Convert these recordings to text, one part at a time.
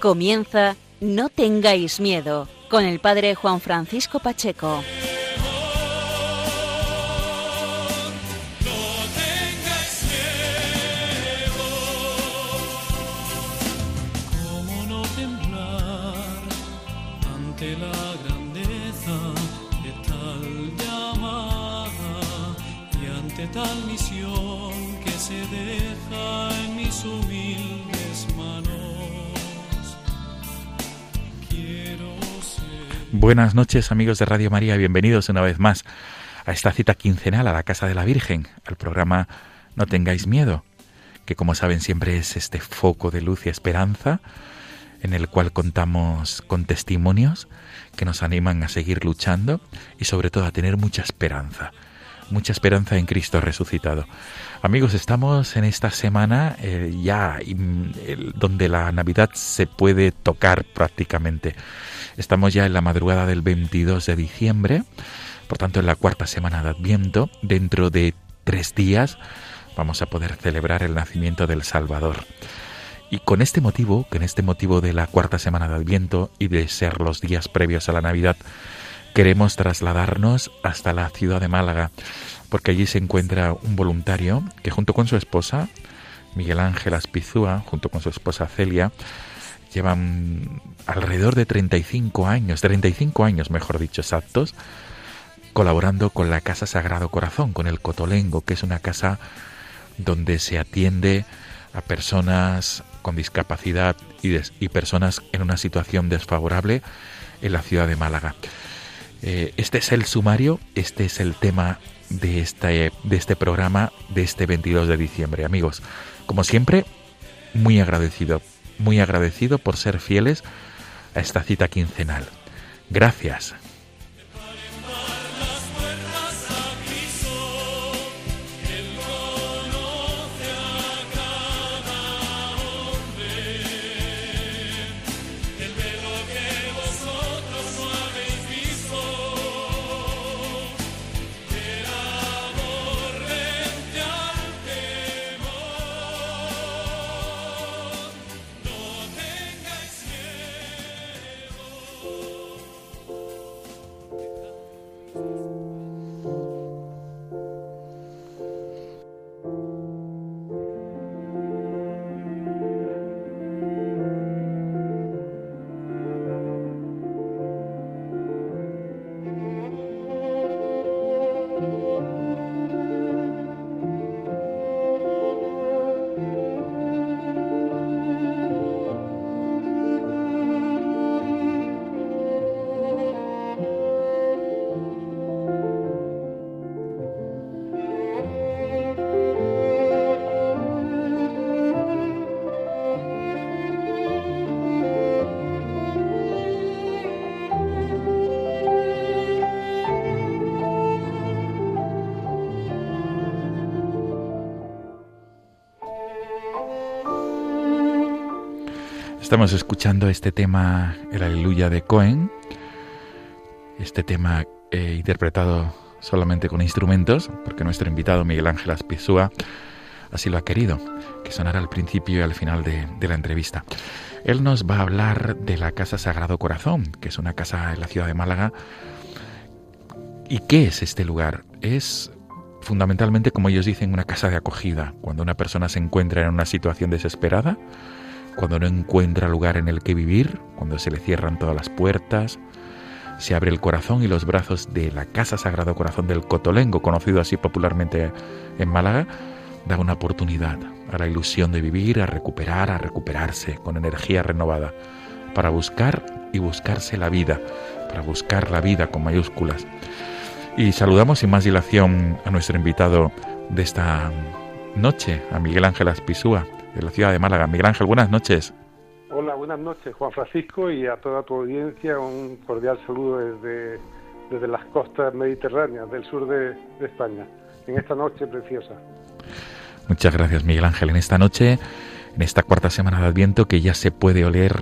Comienza No tengáis miedo con el padre Juan Francisco Pacheco. Buenas noches amigos de Radio María, bienvenidos una vez más a esta cita quincenal a la Casa de la Virgen, al programa No tengáis miedo, que como saben siempre es este foco de luz y esperanza en el cual contamos con testimonios que nos animan a seguir luchando y sobre todo a tener mucha esperanza, mucha esperanza en Cristo resucitado. Amigos, estamos en esta semana eh, ya mm, donde la Navidad se puede tocar prácticamente. Estamos ya en la madrugada del 22 de diciembre, por tanto en la cuarta semana de Adviento. Dentro de tres días vamos a poder celebrar el nacimiento del Salvador. Y con este motivo, con este motivo de la cuarta semana de Adviento y de ser los días previos a la Navidad, queremos trasladarnos hasta la ciudad de Málaga, porque allí se encuentra un voluntario que junto con su esposa, Miguel Ángel Aspizúa, junto con su esposa Celia, llevan alrededor de 35 años, 35 años mejor dicho, exactos, colaborando con la Casa Sagrado Corazón, con el Cotolengo, que es una casa donde se atiende a personas con discapacidad y, y personas en una situación desfavorable en la ciudad de Málaga. Eh, este es el sumario, este es el tema de este, de este programa de este 22 de diciembre. Amigos, como siempre, muy agradecido, muy agradecido por ser fieles a esta cita quincenal. Gracias. Estamos escuchando este tema, el Aleluya de Cohen, este tema eh, interpretado solamente con instrumentos, porque nuestro invitado Miguel Ángel Aspizúa así lo ha querido, que sonara al principio y al final de, de la entrevista. Él nos va a hablar de la Casa Sagrado Corazón, que es una casa en la ciudad de Málaga. ¿Y qué es este lugar? Es fundamentalmente, como ellos dicen, una casa de acogida. Cuando una persona se encuentra en una situación desesperada, cuando no encuentra lugar en el que vivir, cuando se le cierran todas las puertas, se abre el corazón y los brazos de la Casa Sagrado Corazón del Cotolengo, conocido así popularmente en Málaga, da una oportunidad a la ilusión de vivir, a recuperar, a recuperarse con energía renovada, para buscar y buscarse la vida, para buscar la vida con mayúsculas. Y saludamos sin más dilación a nuestro invitado de esta noche, a Miguel Ángel Aspisúa, de la ciudad de Málaga. Miguel Ángel, buenas noches. Hola, buenas noches, Juan Francisco, y a toda tu audiencia un cordial saludo desde, desde las costas mediterráneas del sur de, de España, en esta noche preciosa. Muchas gracias, Miguel Ángel. En esta noche, en esta cuarta semana de Adviento, que ya se puede oler,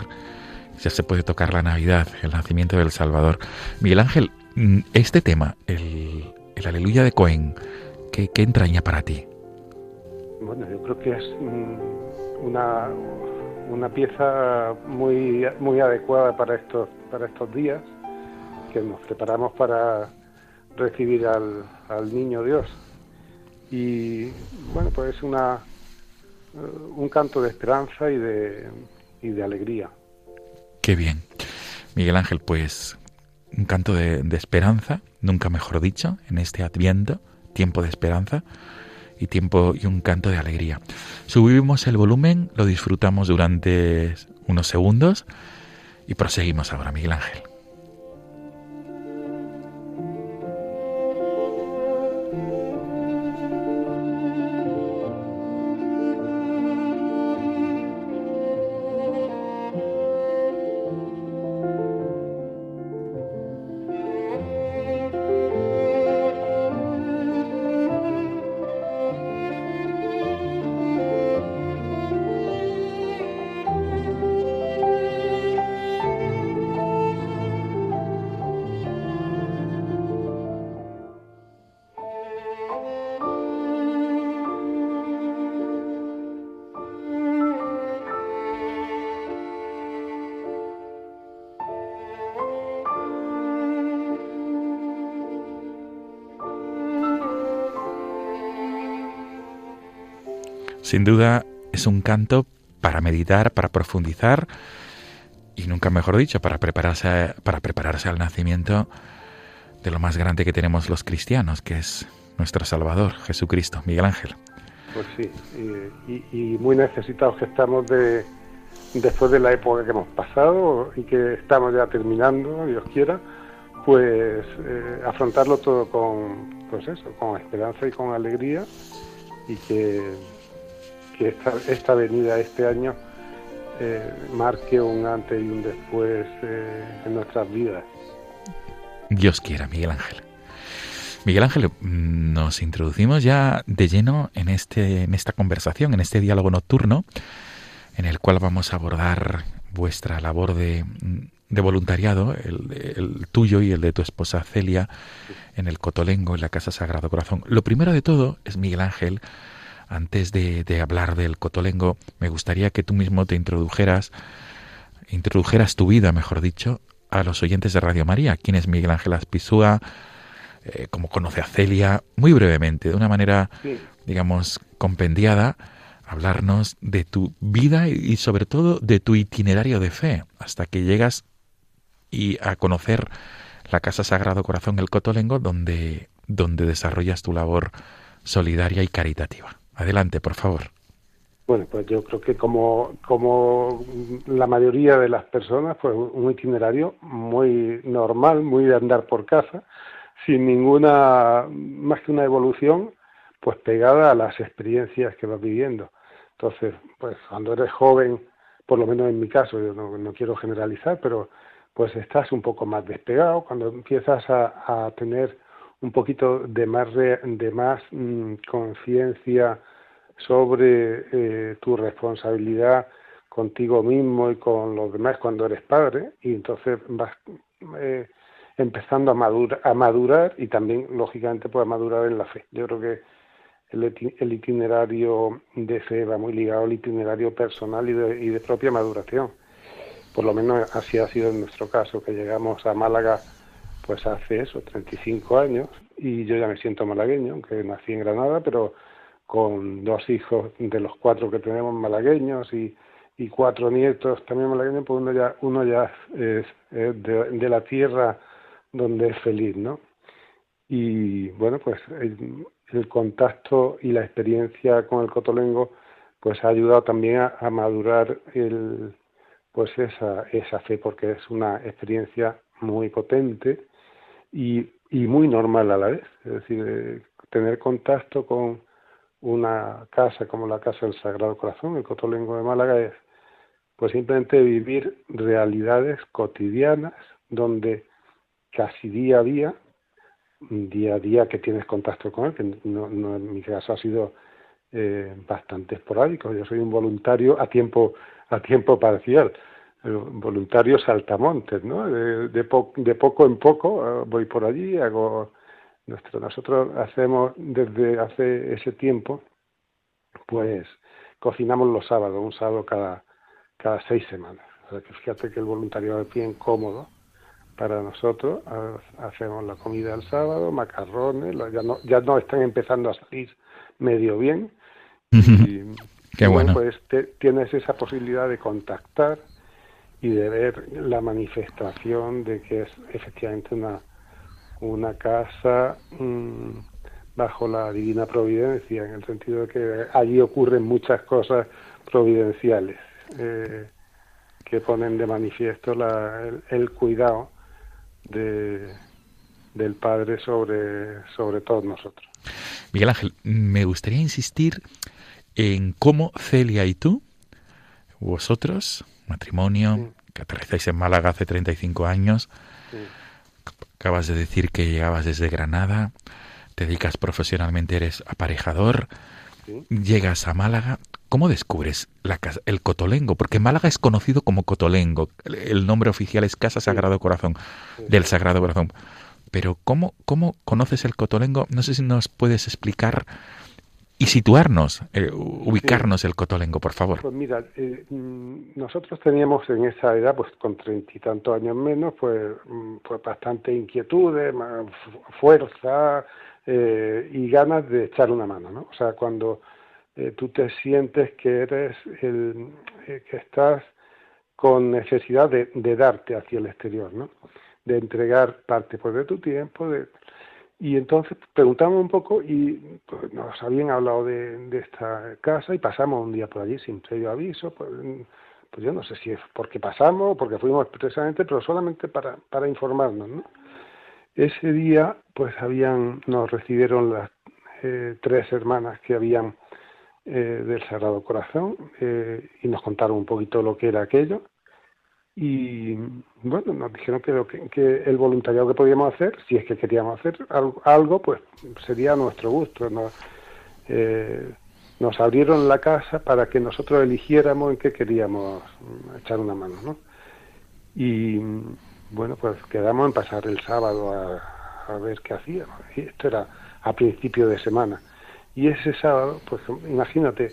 ya se puede tocar la Navidad, el nacimiento del Salvador. Miguel Ángel, mm, este tema, el, el Aleluya de Cohen, ¿qué, ¿qué entraña para ti? Bueno, yo creo que es mm, una, una pieza muy, muy adecuada para estos, para estos días, que nos preparamos para recibir al, al niño Dios. Y bueno, pues es una, eh, un canto de esperanza y de, y de alegría. Qué bien. Miguel Ángel, pues un canto de, de esperanza, nunca mejor dicho, en este adviento, tiempo de esperanza y tiempo y un canto de alegría. Subimos el volumen, lo disfrutamos durante unos segundos y proseguimos ahora, Miguel Ángel. Sin duda es un canto para meditar, para profundizar y nunca mejor dicho, para prepararse, para prepararse al nacimiento de lo más grande que tenemos los cristianos, que es nuestro Salvador, Jesucristo, Miguel Ángel. Pues sí, y, muy necesitados que estamos de después de la época que hemos pasado y que estamos ya terminando, Dios quiera, pues eh, afrontarlo todo con, pues eso, con esperanza y con alegría y que, que esta, esta venida este año eh, marque un antes y un después eh, en nuestras vidas. Dios quiera, Miguel Ángel. Miguel Ángel, nos introducimos ya de lleno en, este, en esta conversación, en este diálogo nocturno, en el cual vamos a abordar vuestra labor de, de voluntariado, el, el tuyo y el de tu esposa Celia, en el Cotolengo, en la Casa Sagrado Corazón. Lo primero de todo es, Miguel Ángel, antes de, de hablar del Cotolengo, me gustaría que tú mismo te introdujeras, introdujeras tu vida, mejor dicho, a los oyentes de Radio María. ¿Quién es Miguel Ángel Aspizúa? Eh, ¿Cómo conoce a Celia? Muy brevemente, de una manera, Sí. digamos, compendiada, hablarnos de tu vida y, y sobre todo de tu itinerario de fe, hasta que llegas y a conocer la Casa Sagrado Corazón El Cotolengo, donde, donde desarrollas tu labor solidaria y caritativa. Adelante, por favor. Bueno, pues yo creo que como, como la mayoría de las personas, pues un itinerario muy normal, muy de andar por casa, sin ninguna, más que una evolución, pues pegada a las experiencias que vas viviendo. Entonces, pues cuando eres joven, por lo menos en mi caso, yo no, no quiero generalizar, pero pues estás un poco más despegado, cuando empiezas a, a tener un poquito de más, de más mm, conciencia sobre eh, tu responsabilidad contigo mismo y con los demás cuando eres padre y entonces vas eh, empezando a madurar, a madurar y también lógicamente pues madurar en la fe. Yo creo que el itinerario de fe va muy ligado al itinerario personal y de, y de propia maduración. Por lo menos así ha sido en nuestro caso, que llegamos a Málaga pues hace eso, 35 años, y yo ya me siento malagueño, aunque nací en Granada, pero con dos hijos de los cuatro que tenemos malagueños y, y cuatro nietos también malagueños, pues uno ya, uno ya es, de, de la tierra donde es feliz, ¿no? Y bueno, pues el, el contacto y la experiencia con el cotolengo pues ha ayudado también a, a madurar el, pues esa, esa fe, porque es una experiencia muy potente y y muy normal a la vez. Es decir, eh, tener contacto con una casa como la Casa del Sagrado Corazón, el Cotolengo de Málaga, es pues simplemente vivir realidades cotidianas donde casi día a día, día a día que tienes contacto con él, que no, no en mi caso ha sido eh, bastante esporádico. Yo soy un voluntario a tiempo a tiempo parcial, voluntario saltamontes, ¿no? De, de, de poco en poco eh, voy por allí, hago nuestro, nosotros hacemos desde hace ese tiempo, pues cocinamos los sábados, un sábado cada cada seis semanas. O sea que fíjate que el voluntariado es bien cómodo para nosotros. Hacemos la comida el sábado, macarrones, ya no, ya no están empezando a salir medio bien. Y, Qué bueno. Pues tienes esa posibilidad de contactar y de ver la manifestación de que es efectivamente una, una casa mmm, bajo la divina providencia, en el sentido de que allí ocurren muchas cosas providenciales eh, que ponen de manifiesto la, el, el, cuidado de, del Padre sobre, sobre todos nosotros. Miguel Ángel, me gustaría insistir en cómo Celia y tú, vosotros, matrimonio, sí. que aterrizáis en Málaga hace 35 años, sí. acabas de decir que llegabas desde Granada, te dedicas profesionalmente, eres aparejador, sí. llegas a Málaga. ¿Cómo descubres la casa, el Cotolengo? Porque Málaga es conocido como Cotolengo. El nombre oficial es Casa Sagrado Corazón, del Sagrado Corazón. Pero ¿cómo, ¿cómo conoces el Cotolengo? No sé si nos puedes explicar y situarnos, eh, ubicarnos sí. el Cotolengo, por favor. Pues mira, eh, nosotros teníamos en esa edad, pues con treinta y tantos años menos, pues, pues bastante inquietudes, fuerza eh, y ganas de echar una mano, ¿no? O sea, cuando eh, tú te sientes que eres el, eh, que estás con necesidad de, de, darte hacia el exterior, ¿no? De entregar parte pues, de tu tiempo, de, y entonces preguntamos un poco y pues, nos habían hablado de, esta casa y pasamos un día por allí sin previo aviso. Pues, pues yo no sé si es porque pasamos o porque fuimos expresamente, pero solamente para, para informarnos. ¿no? Ese día pues habían nos recibieron las eh, tres hermanas que habían eh, del Sagrado Corazón eh, y nos contaron un poquito lo que era aquello y bueno, nos dijeron que, lo que, el voluntariado que podíamos hacer, si es que queríamos hacer algo, pues sería a nuestro gusto. Nos, eh, nos abrieron la casa para que nosotros eligiéramos en qué queríamos echar una mano, ¿no? Y bueno, pues quedamos en pasar el sábado a, ver qué hacíamos. Y esto era a principio de semana. Y ese sábado, pues imagínate,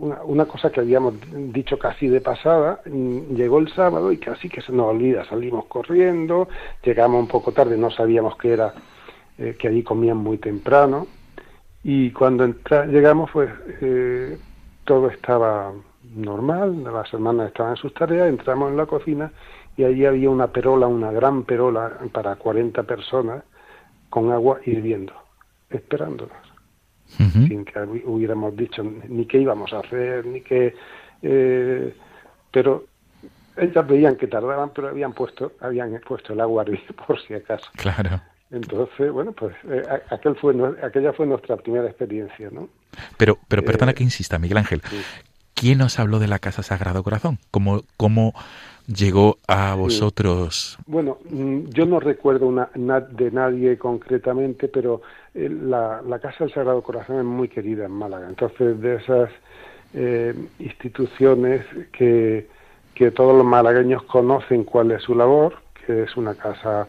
una, una, cosa que habíamos dicho casi de pasada, llegó el sábado y casi que se nos olvida, salimos corriendo, llegamos un poco tarde, no sabíamos que era, eh, que allí comían muy temprano, y cuando llegamos, pues eh, todo estaba normal, las hermanas estaban en sus tareas, entramos en la cocina y allí había una perola, una gran perola para 40 personas, con agua hirviendo, esperándonos. Uh -huh. sin que hubiéramos dicho ni qué íbamos a hacer, ni qué... Eh, pero ellas veían que tardaban, pero habían puesto, habían puesto el agua por si acaso. Claro. Entonces, bueno, pues eh, aquel fue, aquella fue nuestra primera experiencia, ¿no? Pero, pero eh, perdona que insista, Miguel Ángel. Sí. ¿Quién os habló de la Casa Sagrado Corazón? ¿Cómo, cómo llegó a vosotros? Bueno, mm, yo no recuerdo una, na, de nadie concretamente, pero eh, la, la, Casa del Sagrado Corazón es muy querida en Málaga. Entonces, de esas eh, instituciones que, que todos los malagueños conocen cuál es su labor, que es una casa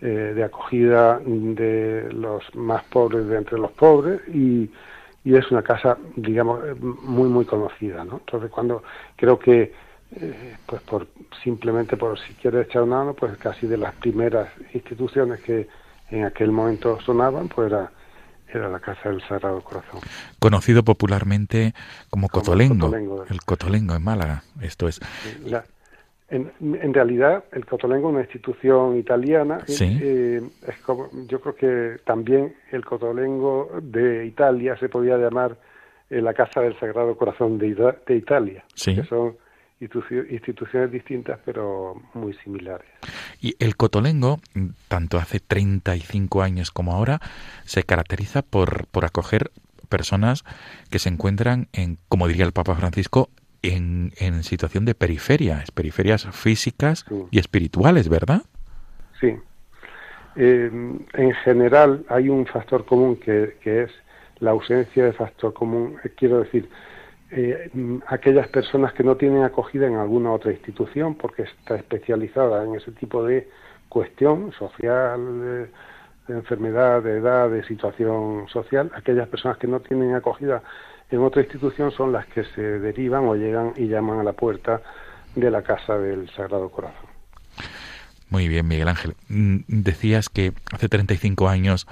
eh, de acogida de los más pobres de entre los pobres y, y es una casa, digamos, muy, muy conocida, ¿no? Entonces, cuando creo que eh, pues por simplemente por si quieres echar una mano, pues casi de las primeras instituciones que en aquel momento sonaban, pues era, era la Casa del Sagrado Corazón. Conocido popularmente como, como Cotolengo, Cotolengo, el Cotolengo en Málaga, esto es. La, en, en, realidad, el Cotolengo es una institución italiana. ¿Sí? Eh, es como, yo creo que también el Cotolengo de Italia se podía llamar eh, la Casa del Sagrado Corazón de, de Italia. Sí. Que son instituciones distintas pero muy similares. Y el cotolengo, tanto hace 35 años como ahora, se caracteriza por, por acoger personas que se encuentran en, como diría el Papa Francisco, en, en situación de periferia, periferias físicas y espirituales, ¿verdad? Sí. Eh, en general hay un factor común que, que, es la ausencia de factor común, eh, quiero decir, eh, aquellas personas que no tienen acogida en alguna otra institución porque está especializada en ese tipo de cuestión social, de enfermedad, de edad, de situación social, aquellas personas que no tienen acogida en otra institución son las que se derivan o llegan y llaman a la puerta de la casa del Sagrado Corazón. Muy bien, Miguel Ángel. Mm, decías que hace 35 años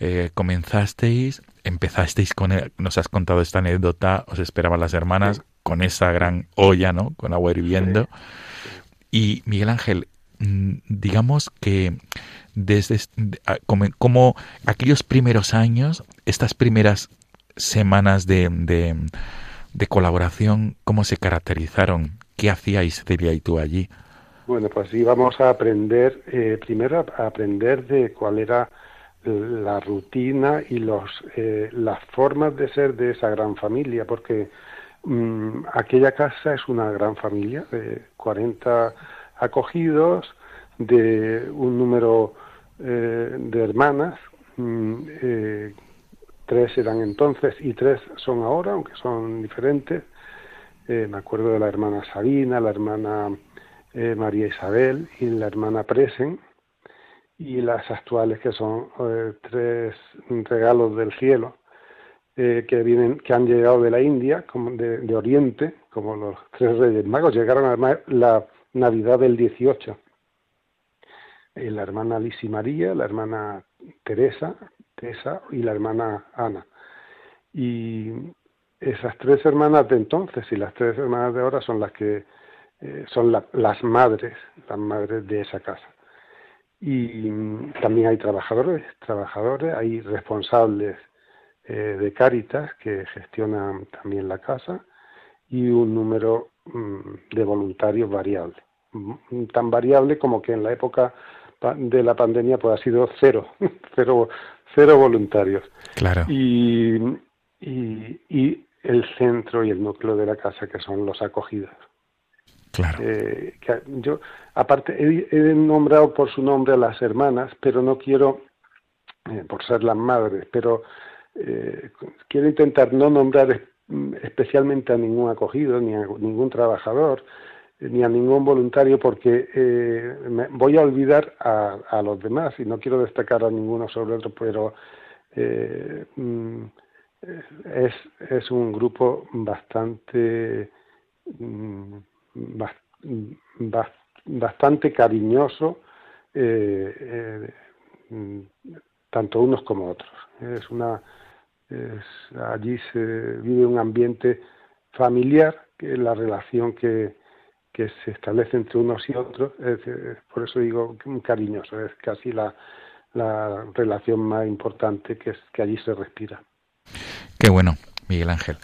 eh, comenzasteis, empezasteis con, nos has contado esta anécdota, os esperaban las hermanas con esa gran olla, ¿no? Con agua hirviendo. Y Miguel Ángel, mm, digamos que desde como, aquellos primeros años, estas primeras semanas de, de, colaboración, ¿cómo se caracterizaron? ¿Qué hacíais, Celia y tú allí? Bueno, pues íbamos a aprender, eh, primero a aprender de cuál era la rutina y los, eh, las formas de ser de esa gran familia, porque mm, aquella casa es una gran familia de 40 acogidos, de un número eh, de hermanas, mm, eh, tres eran entonces y tres son ahora, aunque son diferentes. Eh, me acuerdo de la hermana Sabina, la hermana María Isabel y la hermana Presen, y las actuales que son tres regalos del cielo. que vienen que han llegado de la India como de, Oriente como los tres Reyes Magos llegaron además la Navidad del 18 eh, la hermana Lisi María, la hermana Teresa, Teresa y la hermana Ana. Y esas tres hermanas de entonces y las tres hermanas de ahora son las que eh, son las madres, las madres de esa casa. Y también hay trabajadores, trabajadores, hay responsables eh, de Cáritas que gestionan también la casa y un número mm, de voluntarios variable, mm, tan variable como que en la época de la pandemia pues ha sido cero, cero, cero voluntarios. Claro. Y, y, el centro y el núcleo de la casa que son los acogidos. Claro. Eh, yo, aparte, he, nombrado por su nombre a las hermanas, pero no quiero, eh, por ser las madres, pero eh, quiero intentar no nombrar especialmente a ningún acogido ni a ningún trabajador, ni a ningún voluntario porque eh, me voy a olvidar a, los demás y no quiero destacar a ninguno sobre otro, pero eh, mm, es, es un grupo bastante mm, bastante cariñoso eh, mm, tanto unos como otros. Es una allí se vive un ambiente familiar, que la relación que, que se establece entre unos y otros, es, por eso digo cariñoso, es casi la, la relación más importante que, es, que allí se respira. Qué bueno, Miguel Ángel.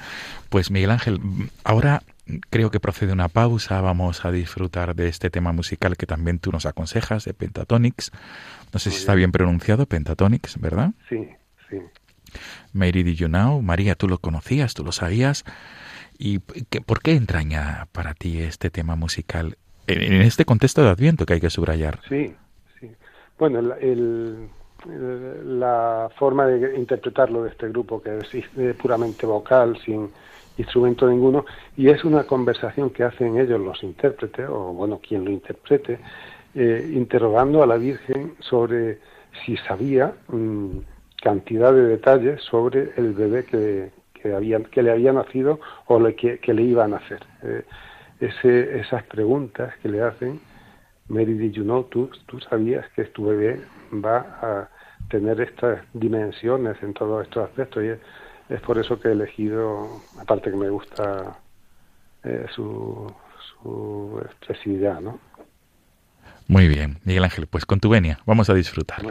Pues Miguel Ángel, ahora creo que procede una pausa, vamos a disfrutar de este tema musical que también tú nos aconsejas, de Pentatonics. No sé si está bien pronunciado, Pentatonics, ¿verdad? Sí, sí. Mary, did you know? María, tú lo conocías, tú lo sabías. ¿Y por qué entraña para ti este tema musical en, este contexto de Adviento que hay que subrayar? Sí, sí. Bueno, la forma de interpretarlo de este grupo, que es puramente vocal, sin instrumento ninguno, y es una conversación que hacen ellos los intérpretes, o bueno, quien lo interprete, eh, interrogando a la Virgen sobre si sabía mm, cantidad de detalles sobre el bebé que, que, habían, que le había nacido o le, que, le iban a hacer. Eh, ese, esas preguntas que le hacen, Mary, did you know, tú, tú sabías que tu bebé va a tener estas dimensiones en todos estos aspectos y es, por eso que he elegido, aparte que me gusta eh, su, su expresividad, ¿no? Muy bien, Miguel Ángel, pues con tu venia, vamos a disfrutar.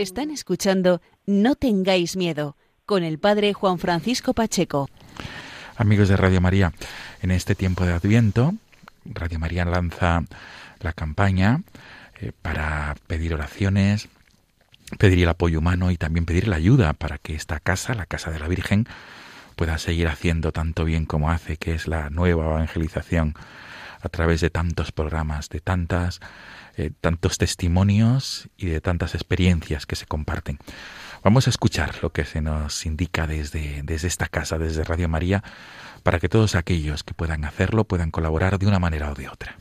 Están escuchando No tengáis miedo con el padre Juan Francisco Pacheco. Amigos de Radio María, en este tiempo de Adviento, Radio María lanza la campaña eh, para pedir oraciones, pedir el apoyo humano y también pedir la ayuda para que esta casa, la Casa de la Virgen, pueda seguir haciendo tanto bien como hace, que es la nueva evangelización a través de tantos programas, de tantas, tantos testimonios y de tantas experiencias que se comparten. Vamos a escuchar lo que se nos indica desde, desde esta casa, desde Radio María, para que todos aquellos que puedan hacerlo puedan colaborar de una manera o de otra.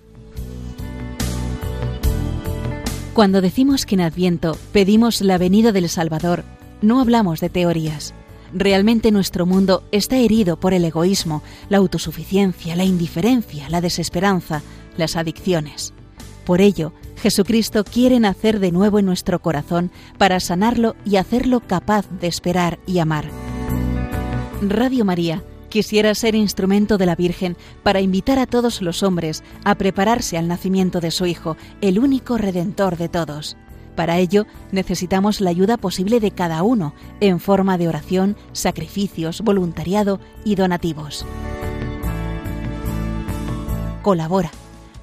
Cuando decimos que en Adviento pedimos la venida del Salvador, no hablamos de teorías. Realmente nuestro mundo está herido por el egoísmo, la autosuficiencia, la indiferencia, la desesperanza, las adicciones. Por ello, Jesucristo quiere nacer de nuevo en nuestro corazón para sanarlo y hacerlo capaz de esperar y amar. Radio María quisiera ser instrumento de la Virgen para invitar a todos los hombres a prepararse al nacimiento de su Hijo, el único Redentor de todos. Para ello necesitamos la ayuda posible de cada uno en forma de oración, sacrificios, voluntariado y donativos. Colabora.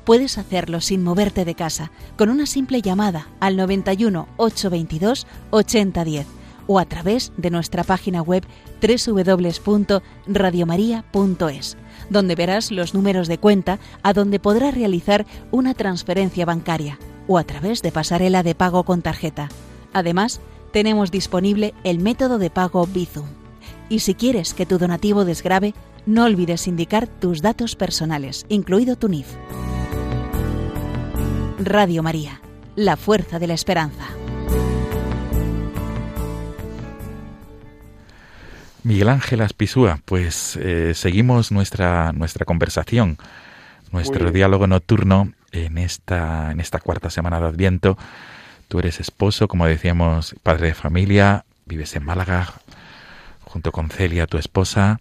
Puedes hacerlo sin moverte de casa con una simple llamada al 91 822 8010 o a través de nuestra página web www.radiomaria.es, donde verás los números de cuenta a donde podrás realizar una transferencia bancaria o a través de pasarela de pago con tarjeta. Además, tenemos disponible el método de pago Bizum. Y si quieres que tu donativo desgrabe, no olvides indicar tus datos personales, incluido tu NIF. Radio María, la fuerza de la esperanza. Miguel Ángel Aspisúa, pues eh, seguimos nuestra, nuestra conversación, nuestro diálogo nocturno en esta, en esta cuarta semana de Adviento, Tú eres esposo, como decíamos, padre de familia, vives en Málaga junto con Celia, tu esposa,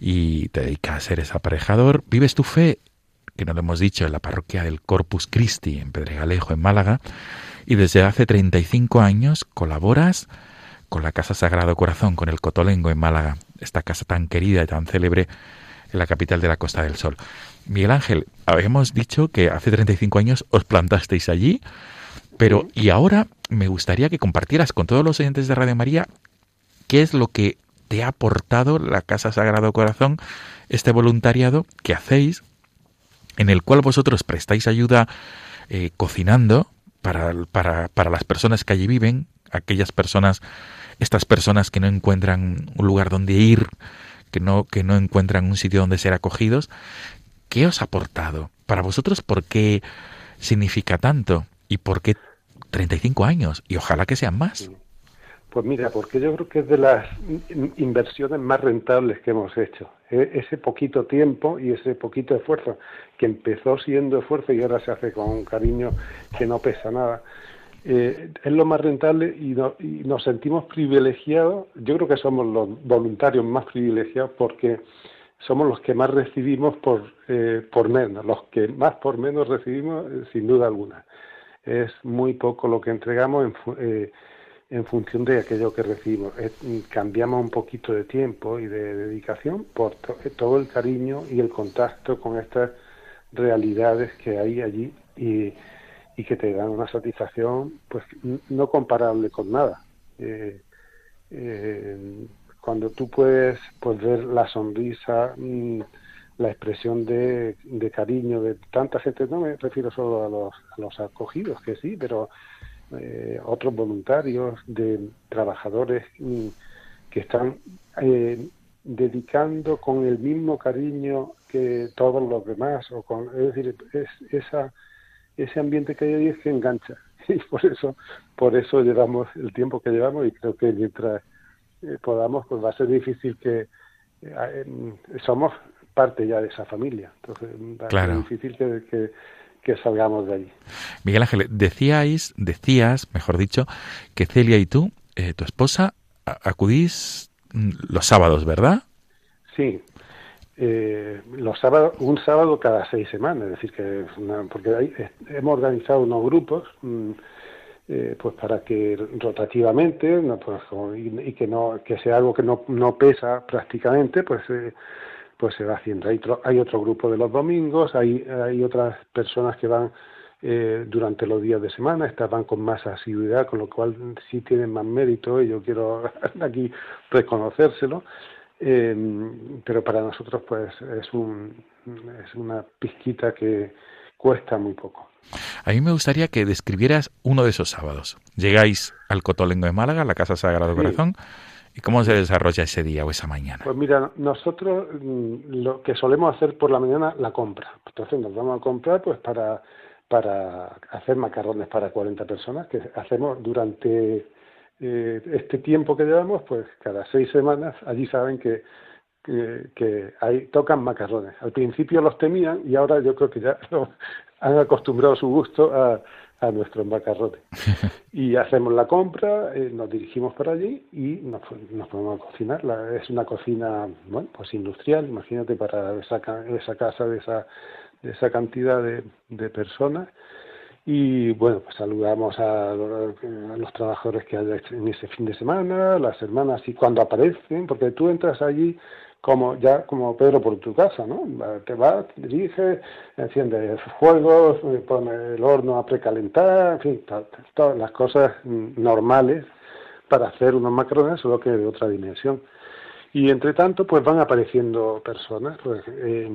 y te dedicas a ser ese aparejador. Vives tu fe, que no lo hemos dicho, en la parroquia del Corpus Christi, en Pedregalejo, en Málaga, y desde hace 35 años colaboras con la Casa Sagrado Corazón, con el Cotolengo en Málaga, esta casa tan querida y tan célebre en la capital de la Costa del Sol. Miguel Ángel, habíamos dicho que hace 35 años os plantasteis allí, pero y ahora me gustaría que compartieras con todos los oyentes de Radio María qué es lo que te ha aportado la Casa Sagrado Corazón, este voluntariado que hacéis, en el cual vosotros prestáis ayuda eh, cocinando para, para, para las personas que allí viven, aquellas personas, estas personas que no encuentran un lugar donde ir, que no, que no encuentran un sitio donde ser acogidos. ¿Qué os ha aportado? Para vosotros, ¿por qué significa tanto? ¿Y por qué 35 años? Y ojalá que sean más. Pues mira, porque yo creo que es de las in- inversiones más rentables que hemos hecho. E- Ese poquito tiempo y ese poquito esfuerzo, que empezó siendo esfuerzo y ahora se hace con un cariño que no pesa nada, eh, es lo más rentable y, no- y nos sentimos privilegiados. Yo creo que somos los voluntarios más privilegiados porque somos los que más recibimos por, eh, por menos, los que más por menos recibimos, eh, sin duda alguna. Es muy poco lo que entregamos en, eh, en función de aquello que recibimos. Es- cambiamos un poquito de tiempo y de dedicación por to- todo el cariño y el contacto con estas realidades que hay allí y, y que te dan una satisfacción pues no comparable con nada. Eh, eh, cuando tú puedes pues, ver la sonrisa, mm, la expresión de, de cariño de tanta gente, no me refiero solo a los, a los acogidos, que sí, pero eh, otros voluntarios, de trabajadores mm, que están eh, dedicando con el mismo cariño que todos los demás, o con, es decir, es esa, ese ambiente que hay ahí es que engancha y por eso, por eso llevamos el tiempo que llevamos y creo que mientras eh, podamos, pues va a ser difícil que eh, eh, somos parte ya de esa familia, entonces va a Claro. ser difícil que, que, que salgamos de allí. Miguel Ángel, decíais, decías, mejor dicho, que Celia y tú, eh, tu esposa, acudís mm, los sábados, ¿verdad? Sí, eh, los sábados, un sábado cada seis semanas, es decir, que porque ahí, eh, hemos organizado unos grupos mm, eh, pues para que rotativamente no, pues, y, y que no que sea algo que no, no pesa prácticamente, pues eh, pues se va haciendo. Hay, otro- hay otro grupo de los domingos, hay, hay otras personas que van eh, durante los días de semana, estas van con más asiduidad, con lo cual sí tienen más mérito y yo quiero aquí reconocérselo. Eh, pero para nosotros pues es, un, es una pizquita que cuesta muy poco. A mí me gustaría que describieras uno de esos sábados. Llegáis al Cotolengo de Málaga, la Casa Sagrado Sí. Corazón, y cómo se desarrolla ese día o esa mañana. Pues mira, nosotros mm, lo que solemos hacer por la mañana, la compra. Entonces nos vamos a comprar pues para, para hacer macarrones para 40 personas, que hacemos durante eh, este tiempo que llevamos, pues cada seis semanas, allí saben que, que, que ahí tocan macarrones. Al principio los temían y ahora yo creo que ya lo- han acostumbrado su gusto a, a nuestros macarrones. Y hacemos la compra, eh, nos dirigimos para allí y nos, nos ponemos a cocinar. La- es una cocina, bueno, pues industrial, imagínate, para esa, esa casa de esa, de esa cantidad de, de personas. Y bueno, pues saludamos a, a los trabajadores que hay en ese fin de semana, las hermanas y cuando aparecen, porque tú entras allí como ya como Pedro por tu casa, ¿no? Te vas, te diriges, enciendes fuegos, eh, pones el horno a precalentar, en fin, to- to- todas las cosas mm, normales para hacer unos macarrones, solo que de otra dimensión. Y entre tanto, pues van apareciendo personas, pues eh,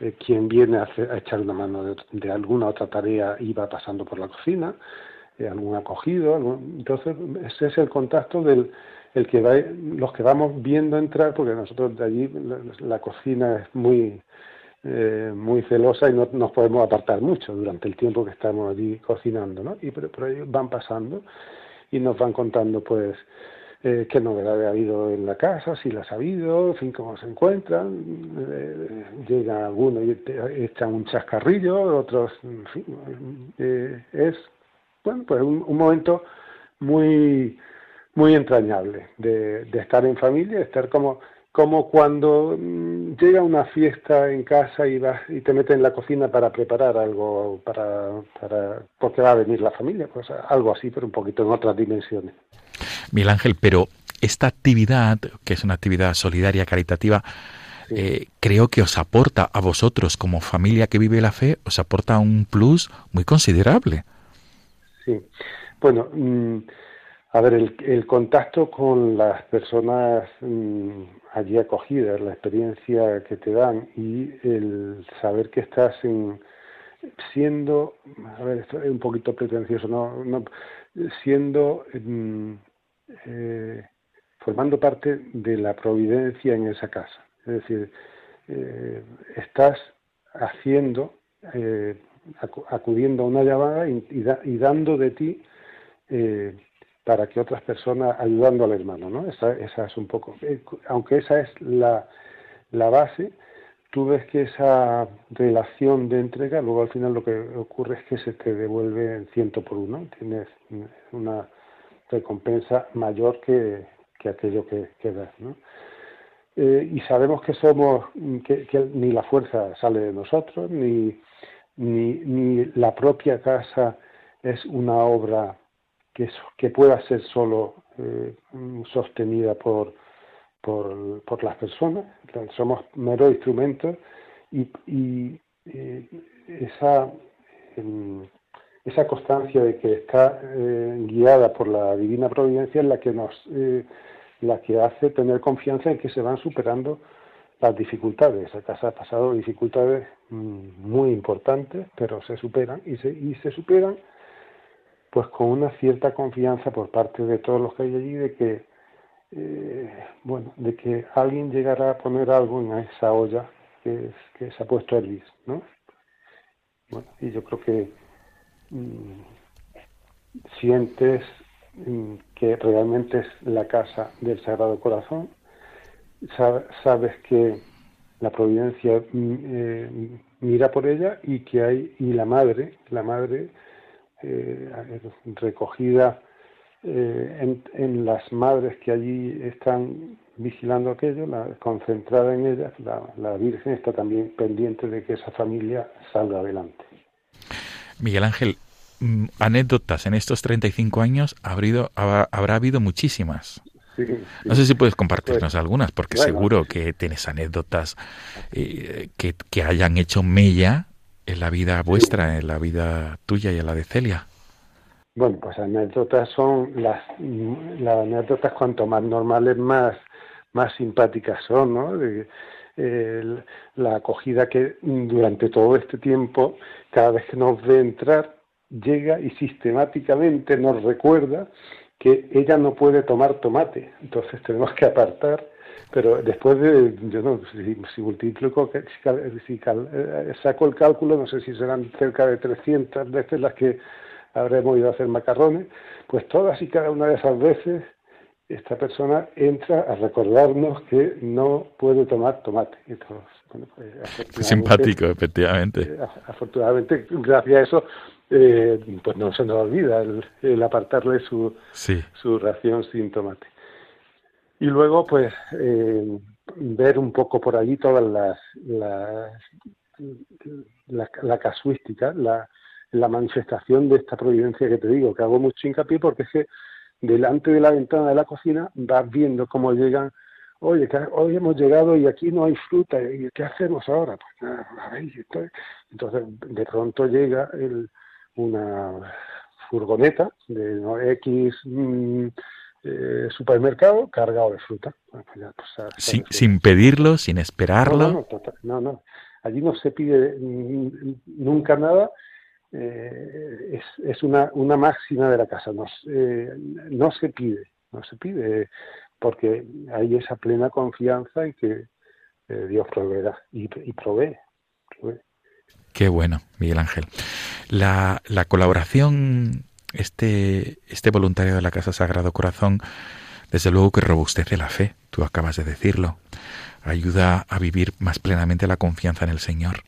eh, quien viene a, hacer- a echar una mano de, alguna otra tarea va pasando por la cocina, eh, algún acogido, algún- entonces ese es el contacto del el que va, los que vamos viendo entrar, porque nosotros de allí la, cocina es muy eh, muy celosa y no nos podemos apartar mucho durante el tiempo que estamos allí cocinando, ¿no? Y pero, pero ellos van pasando y nos van contando, pues, eh, qué novedades ha habido en la casa, si las ha habido, fin, cómo se encuentran. Eh, llega alguno y te echan un chascarrillo, otros, en fin, eh, es bueno, pues un momento muy, muy entrañable de, de estar en familia, de estar como, como cuando mm, llega una fiesta en casa y vas y te metes en la cocina para preparar algo para, para porque va a venir la familia, pues algo así, pero un poquito en otras dimensiones. Miguel Ángel, pero esta actividad, que es una actividad solidaria, caritativa, Sí. eh, creo que os aporta a vosotros como familia que vive la fe, os aporta un plus muy considerable. Sí, bueno, mm, a ver, el, el contacto con las personas mm, allí acogidas, la experiencia que te dan y el saber que estás en, siendo, a ver, esto es un poquito pretencioso, no, no siendo, mm, eh, formando parte de la providencia en esa casa. Es decir, eh, estás haciendo, eh, acu- acudiendo a una llamada y, y da- y dando de ti eh, para que otras personas, ayudando al hermano, ¿no? Esa, esa es un poco, eh, aunque esa es la, la base, tú ves que esa relación de entrega, luego al final lo que ocurre es que se te devuelve en ciento por uno, tienes una recompensa mayor que, que aquello que, que das, ¿no? Eh, y sabemos que somos, que ni la fuerza sale de nosotros, ni, ni, ni la propia casa es una obra que, que pueda ser solo eh, sostenida por, por, las personas, somos meros instrumentos y, y eh, esa, em, esa constancia de que está eh, guiada por la divina providencia es la que nos eh, la que hace tener confianza en que se van superando las dificultades. Esa casa ha pasado dificultades mm, muy importantes, pero se superan y se, y se superan pues con una cierta confianza por parte de todos los que hay allí de que eh, bueno de que alguien llegará a poner algo en esa olla que, es- que se ha puesto hervir, ¿no? Bueno, y yo creo que mm, sientes mm, que realmente es la casa del Sagrado Corazón, Sa- sabes que la providencia mm, eh, mira por ella y que hay y la madre, la madre eh, recogida eh, en, en las madres que allí están vigilando aquello, la, concentrada en ellas, la, la Virgen está también pendiente de que esa familia salga adelante. Miguel Ángel, mm, anécdotas en estos 35 años ha habido, habrá, habrá habido muchísimas. Sí, sí. No sé si puedes compartirnos algunas, porque Bueno. seguro que tienes anécdotas eh, que, que hayan hecho mella en la vida vuestra, en la vida tuya y en la de Celia. Bueno, pues anécdotas son las, las anécdotas cuanto más normales, más, más simpáticas son, ¿no? La acogida que durante todo este tiempo, cada vez que nos ve entrar, llega y sistemáticamente nos recuerda que ella no puede tomar tomate, entonces tenemos que apartar, pero después de, yo no, si, si multiplico, si, cal- eh, saco el cálculo, no sé si serán cerca de 300 veces las que habremos ido a hacer macarrones, pues todas y cada una de esas veces esta persona entra a recordarnos que no puede tomar tomate. Entonces, bueno, pues, afortunadamente- Simpático, efectivamente. eh, af- afortunadamente, gracias a eso, eh, pues no se nos olvida el, el apartarle su, Sí. su ración sin tomate. Y luego, pues, eh, ver un poco por allí todas las, la, la casuística, la, manifestación de esta providencia que te digo, que hago mucho hincapié porque es que delante de la ventana de la cocina vas viendo cómo llegan, oye, que hoy hemos llegado y aquí no hay fruta, ¿y qué hacemos ahora? Pues nada, a ver, y esto- entonces de pronto llega el, una furgoneta de ¿no? X mm, eh, supermercado cargado de fruta. Bueno, pues ya, pues, Sin, sin pedirlo, sin esperarlo. no, no, no, no. Allí no se pide nunca nada. eh, es es una, una máxima de la casa. No, se- eh, no se pide, no se pide, porque hay esa plena confianza en que eh, Dios proveerá y, y provee. provee. Qué bueno, Miguel Ángel. La, la colaboración, este, este voluntario de la Casa Sagrado Corazón, desde luego que robustece la fe, tú acabas de decirlo. Ayuda a vivir más plenamente la confianza en el Señor.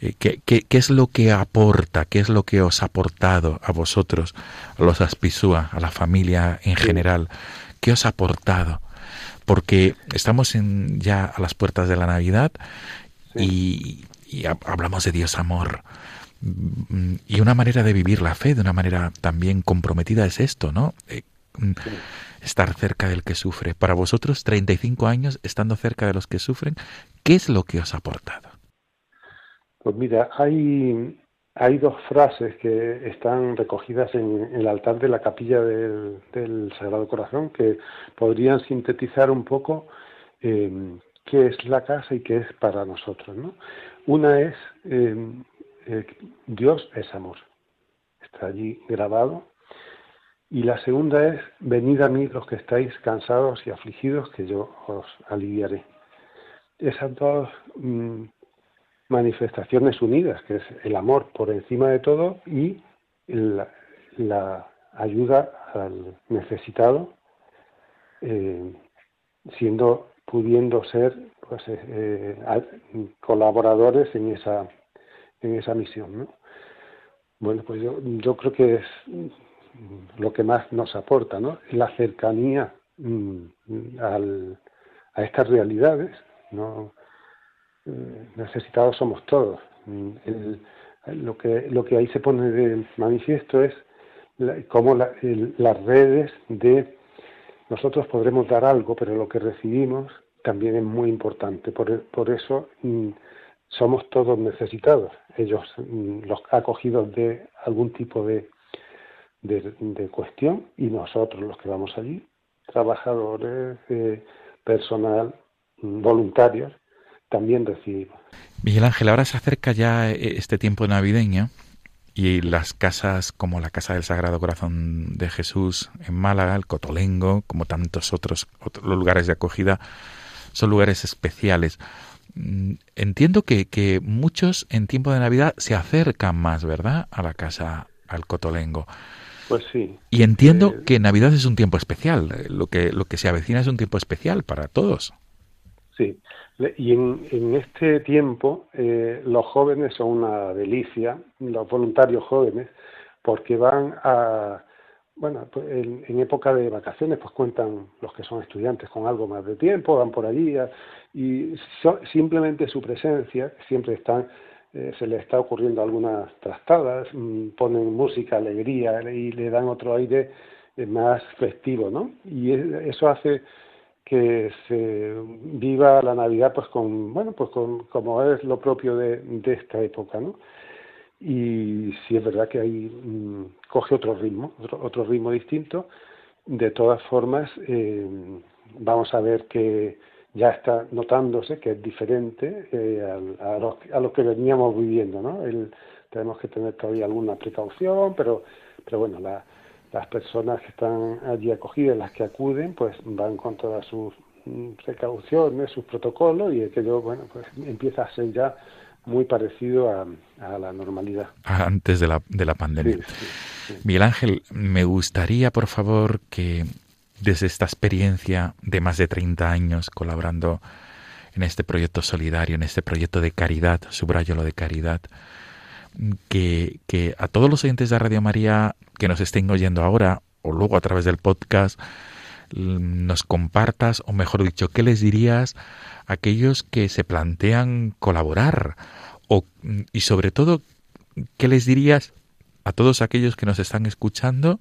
Eh, ¿qué, qué, qué es lo que aporta? ¿Qué es lo que os ha aportado a vosotros, a los Aspisúa, a la familia en general? ¿Qué os ha aportado? Porque estamos en, ya a las puertas de la Navidad y, y hab- hablamos de Dios amor. Y una manera de vivir la fe de una manera también comprometida es esto, ¿no? Eh, mm, Estar cerca del que sufre. Para vosotros, 35 años estando cerca de los que sufren, ¿qué es lo que os ha aportado? Pues mira, hay, hay dos frases que están recogidas en, en el altar de la capilla del, del Sagrado Corazón que podrían sintetizar un poco eh, qué es la casa y qué es para nosotros. ¿no? Una es eh, eh, Dios es amor. Está allí grabado. Y la segunda es, venid a mí los que estáis cansados y afligidos, que yo os aliviaré. Esas dos mm, manifestaciones unidas, que es el amor por encima de todo y la, ayuda al necesitado, eh, siendo pudiendo ser pues, eh, colaboradores en esa en esa misión, ¿no? Bueno, pues yo, creo que es mm, lo que más nos aporta, ¿no? La cercanía mm, a estas realidades, ¿no? Eh, necesitados somos todos. Mm, lo, que, ahí se pone de manifiesto es cómo las redes de nosotros podremos dar algo, pero lo que recibimos también es muy importante. Por, eso mm, somos todos necesitados. Ellos, mm, los acogidos de algún tipo de, de, cuestión, y nosotros los que vamos allí, trabajadores, eh, personal, mm, voluntarios, también recibimos. Miguel Ángel, ahora se acerca ya eh, este tiempo navideño y las casas como la Casa del Sagrado Corazón de Jesús en Málaga, el Cotolengo, como tantos otros lugares de acogida, son lugares especiales. Mm, Entiendo que, que muchos en tiempo de Navidad se acercan más, ¿verdad?, a la casa, al Cotolengo. Pues sí. Y entiendo Eh, que Navidad es un tiempo especial, eh, lo que, lo que se avecina es un tiempo especial para todos. Sí, y en, en este tiempo eh, los jóvenes son una delicia, los voluntarios jóvenes, porque van a, bueno, pues en, época de vacaciones pues cuentan los que son estudiantes con algo más de tiempo, van por allí y so- simplemente su presencia, siempre están, eh, se les está ocurriendo algunas trastadas, mm, ponen música, alegría y le dan otro aire eh, más festivo, ¿no? Y eso hace que se viva la Navidad pues con bueno pues con como es lo propio de, de esta época no y sí es verdad que ahí mm, coge otro ritmo otro, otro ritmo distinto. De todas formas eh, vamos a ver que ya está notándose que es diferente eh, al- a, lo, a lo que veníamos viviendo no El- tenemos que tener todavía alguna precaución pero pero bueno la las personas que están allí acogidas, las que acuden, pues van con todas sus mm, precauciones, sus protocolos y aquello, bueno, pues empieza a ser ya muy parecido a, a la normalidad. Antes de la, de la pandemia. Sí, sí, sí. Miguel Ángel, me gustaría, por favor, que desde esta experiencia de más de 30 años colaborando en este proyecto solidario, en este proyecto de caridad, subrayo lo de caridad, que, que a todos los oyentes de Radio María que nos estén oyendo ahora o luego a través del podcast, l- nos compartas, o mejor dicho, ¿qué les dirías aquellos que se plantean colaborar? O, y sobre todo, ¿qué les dirías a todos aquellos que nos están escuchando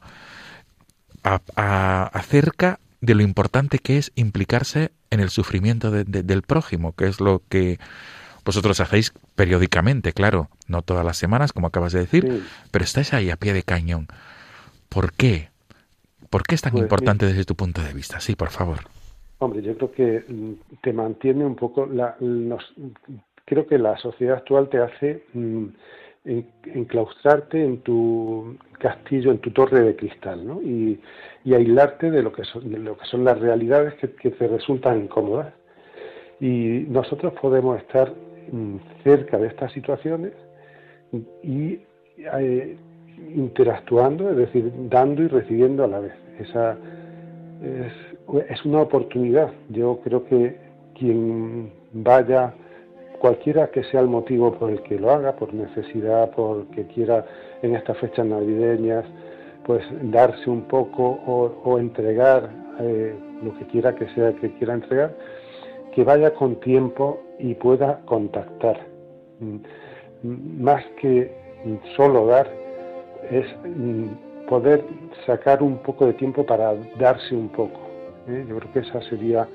a- a- acerca de lo importante que es implicarse en el sufrimiento de- de- del prójimo, que es lo que vosotros hacéis periódicamente, claro, no todas las semanas, como acabas de decir, Sí. pero estáis ahí a pie de cañón. ¿Por qué? ¿Por qué es tan Pues, importante desde tu punto de vista? Sí, por favor. Hombre, yo creo que mm, te mantiene un poco, la, los- creo que la sociedad actual te hace mm, en- enclaustrarte en tu castillo, en tu torre de cristal, ¿no? Y, aislarte de lo que son, de lo que son las realidades que, te resultan incómodas. Y nosotros podemos estar mm, cerca de estas situaciones y eh, interactuando, es decir, dando y recibiendo a la vez. Esa es, es una oportunidad. Yo creo que quien vaya cualquiera que sea el motivo por el que lo haga, por necesidad, porque quiera en estas fechas navideñas, pues darse un poco o, entregar eh, lo que quiera que sea que quiera entregar, que vaya con tiempo y pueda contactar. Mm, mm, Más que solo dar, es mm, poder sacar un poco de tiempo para darse un poco. ¿Eh? Yo creo que esa sería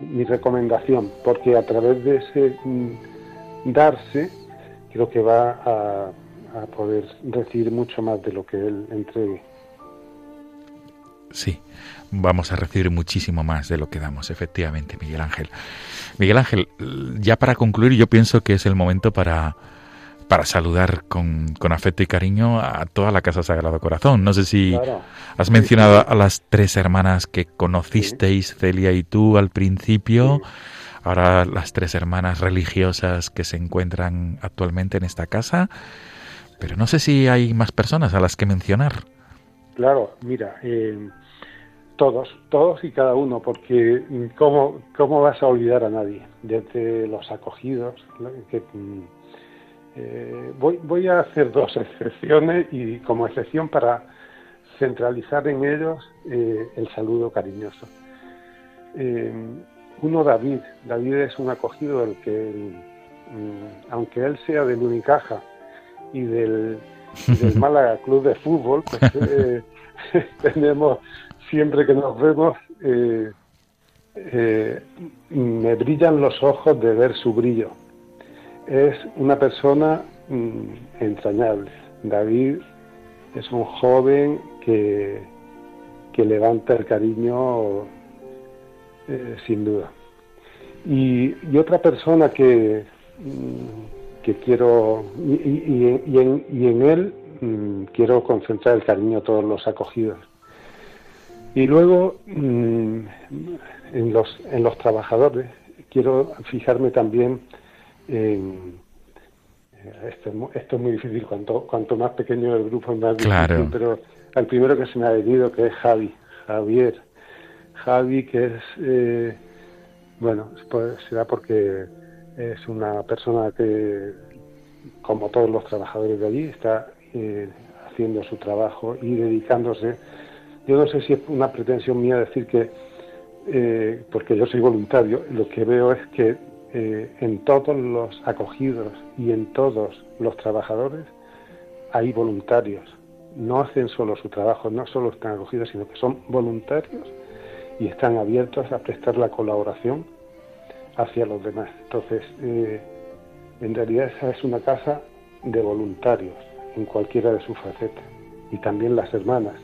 mi recomendación, porque a través de ese mm, darse, creo que va a, a poder recibir mucho más de lo que él entregue. Sí, vamos a recibir muchísimo más de lo que damos, efectivamente, Miguel Ángel. Miguel Ángel, ya para concluir, yo pienso que es el momento para, para saludar con, con afecto y cariño a toda la Casa Sagrado Corazón. No sé si Claro. has mencionado a las tres hermanas que conocisteis, Celia y tú, al principio. Ahora las tres hermanas religiosas que se encuentran actualmente en esta casa. Pero no sé si hay más personas a las que mencionar. Claro, mira, eh, todos, todos y cada uno, porque mm, ¿cómo, ¿cómo vas a olvidar a nadie? Desde los acogidos, que, mm, eh, voy, voy a hacer dos excepciones y como excepción para centralizar en ellos eh, el saludo cariñoso. Eh, uno, David. David es un acogido del que, mm, aunque él sea del Unicaja y del, y del Málaga Club de Fútbol, pues tenemos, siempre que nos vemos, eh, eh, me brillan los ojos de ver su brillo. Es una persona mm, entrañable. David es un joven que, que levanta el cariño eh, sin duda. Y, otra persona que, mm, que quiero, y, en, él mm, quiero concentrar el cariño a todos los acogidos. Y luego, en, los, en los trabajadores, quiero fijarme también. Eh, Esto es, mu- esto es muy difícil, cuanto, cuanto más pequeño el grupo más Claro. difícil, pero al primero que se me ha venido, que es Javi, Javier. Javi, que es, eh, bueno, pues será porque es una persona que, como todos los trabajadores de allí, está eh, haciendo su trabajo y dedicándose. Yo no sé si es una pretensión mía decir que, eh, porque yo soy voluntario, lo que veo es que eh, en todos los acogidos y en todos los trabajadores hay voluntarios. No hacen solo su trabajo, no solo están acogidos, sino que son voluntarios y están abiertos a prestar la colaboración hacia los demás. Entonces, eh, en realidad esa es una casa de voluntarios en cualquiera de sus facetas. Y también las hermanas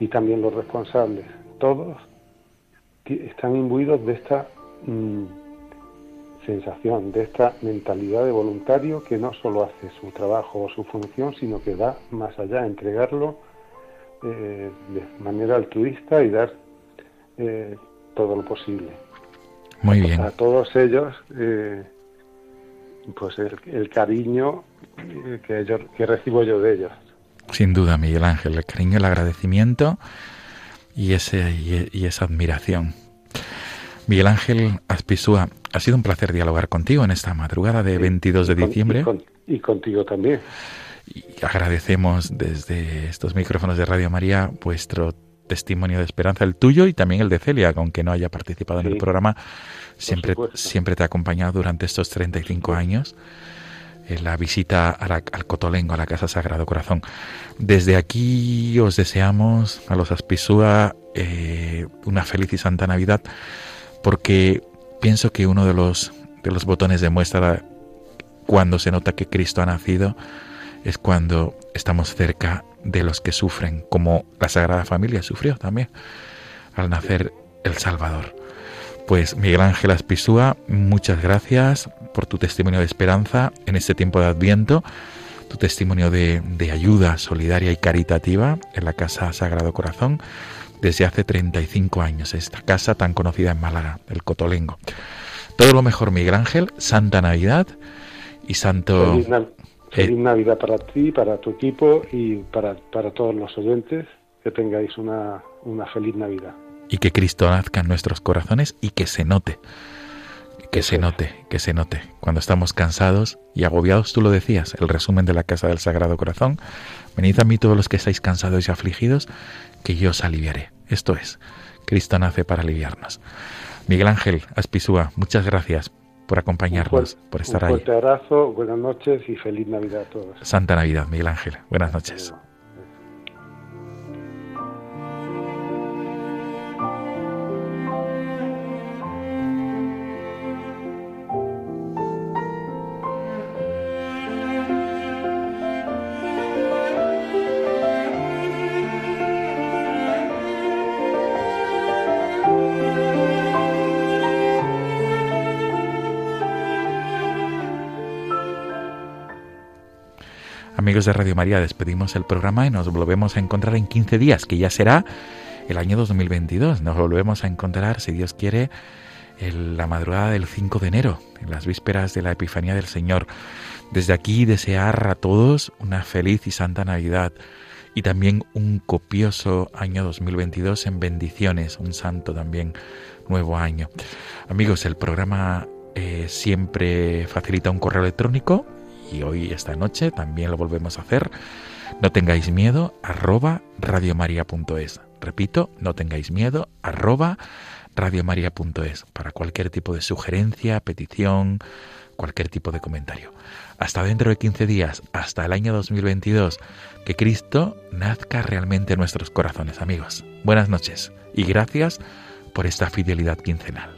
y también los responsables. Todos están imbuidos de esta mm, sensación, de esta mentalidad de voluntario que no solo hace su trabajo o su función, sino que va más allá, entregarlo eh, de manera altruista y dar eh, todo lo posible. Muy bien. A todos ellos, eh, pues el, el cariño que, yo, que recibo yo de ellos. Sin duda, Miguel Ángel, el cariño, el agradecimiento y, ese, y, y esa admiración. Miguel Ángel Aspisúa, ha sido un placer dialogar contigo en esta madrugada de 22 de diciembre. Y, con- y contigo también. Y agradecemos desde estos micrófonos de Radio María vuestro testimonio de esperanza, el tuyo y también el de Celia, que aunque no haya participado en el programa, siempre, siempre te ha acompañado durante estos 35 años en la visita a la- al Cotolengo, a la Casa Sagrado Corazón. Desde aquí os deseamos a los Aspisúa eh, una feliz y santa Navidad, porque pienso que uno de los, de los botones de muestra cuando se nota que Cristo ha nacido es cuando estamos cerca de los que sufren, como la Sagrada Familia sufrió también al nacer el Salvador. Pues Miguel Ángel Aspisúa, muchas gracias por tu testimonio de esperanza en este tiempo de Adviento, tu testimonio de, de ayuda solidaria y caritativa en la Casa Sagrado Corazón desde hace 35 años, esta casa tan conocida en Málaga, el Cotolengo. Todo lo mejor, Miguel Ángel, Santa Navidad y Santo... Feliz, Nav- feliz eh, Navidad para ti, para tu equipo y para, para todos los oyentes. Que tengáis una, una feliz Navidad. y que Cristo nazca en nuestros corazones y que se note Que se note, que se note. Cuando estamos cansados y agobiados, tú lo decías, el resumen de la Casa del Sagrado Corazón, venid a mí todos los que estáis cansados y afligidos, que yo os aliviaré. Esto es, Cristo nace para aliviarnos. Miguel Ángel Aspisúa, muchas gracias por acompañarnos, Un fuerte- por estar un ahí. fuerte abrazo, buenas noches y feliz Navidad a todos. Santa Navidad, Miguel Ángel. Buenas noches. Amigos de Radio María, despedimos el programa y nos volvemos a encontrar en 15 días, que ya será el año 2022. Nos volvemos a encontrar, si Dios quiere, en la madrugada del 5 de enero, en las vísperas de la Epifanía del Señor. Desde aquí desear a todos una feliz y santa Navidad y también un copioso año 2022 en bendiciones, un santo también nuevo año. Amigos, el programa eh, siempre facilita un correo electrónico y hoy, esta noche, también lo volvemos a hacer. No tengáis miedo, arroba radiomaria.es. Repito, no tengáis miedo, arroba radiomaria.es para cualquier tipo de sugerencia, petición, cualquier tipo de comentario. Hasta dentro de 15 días, hasta el año 2022, que Cristo nazca realmente en nuestros corazones, amigos. Buenas noches y gracias por esta fidelidad quincenal.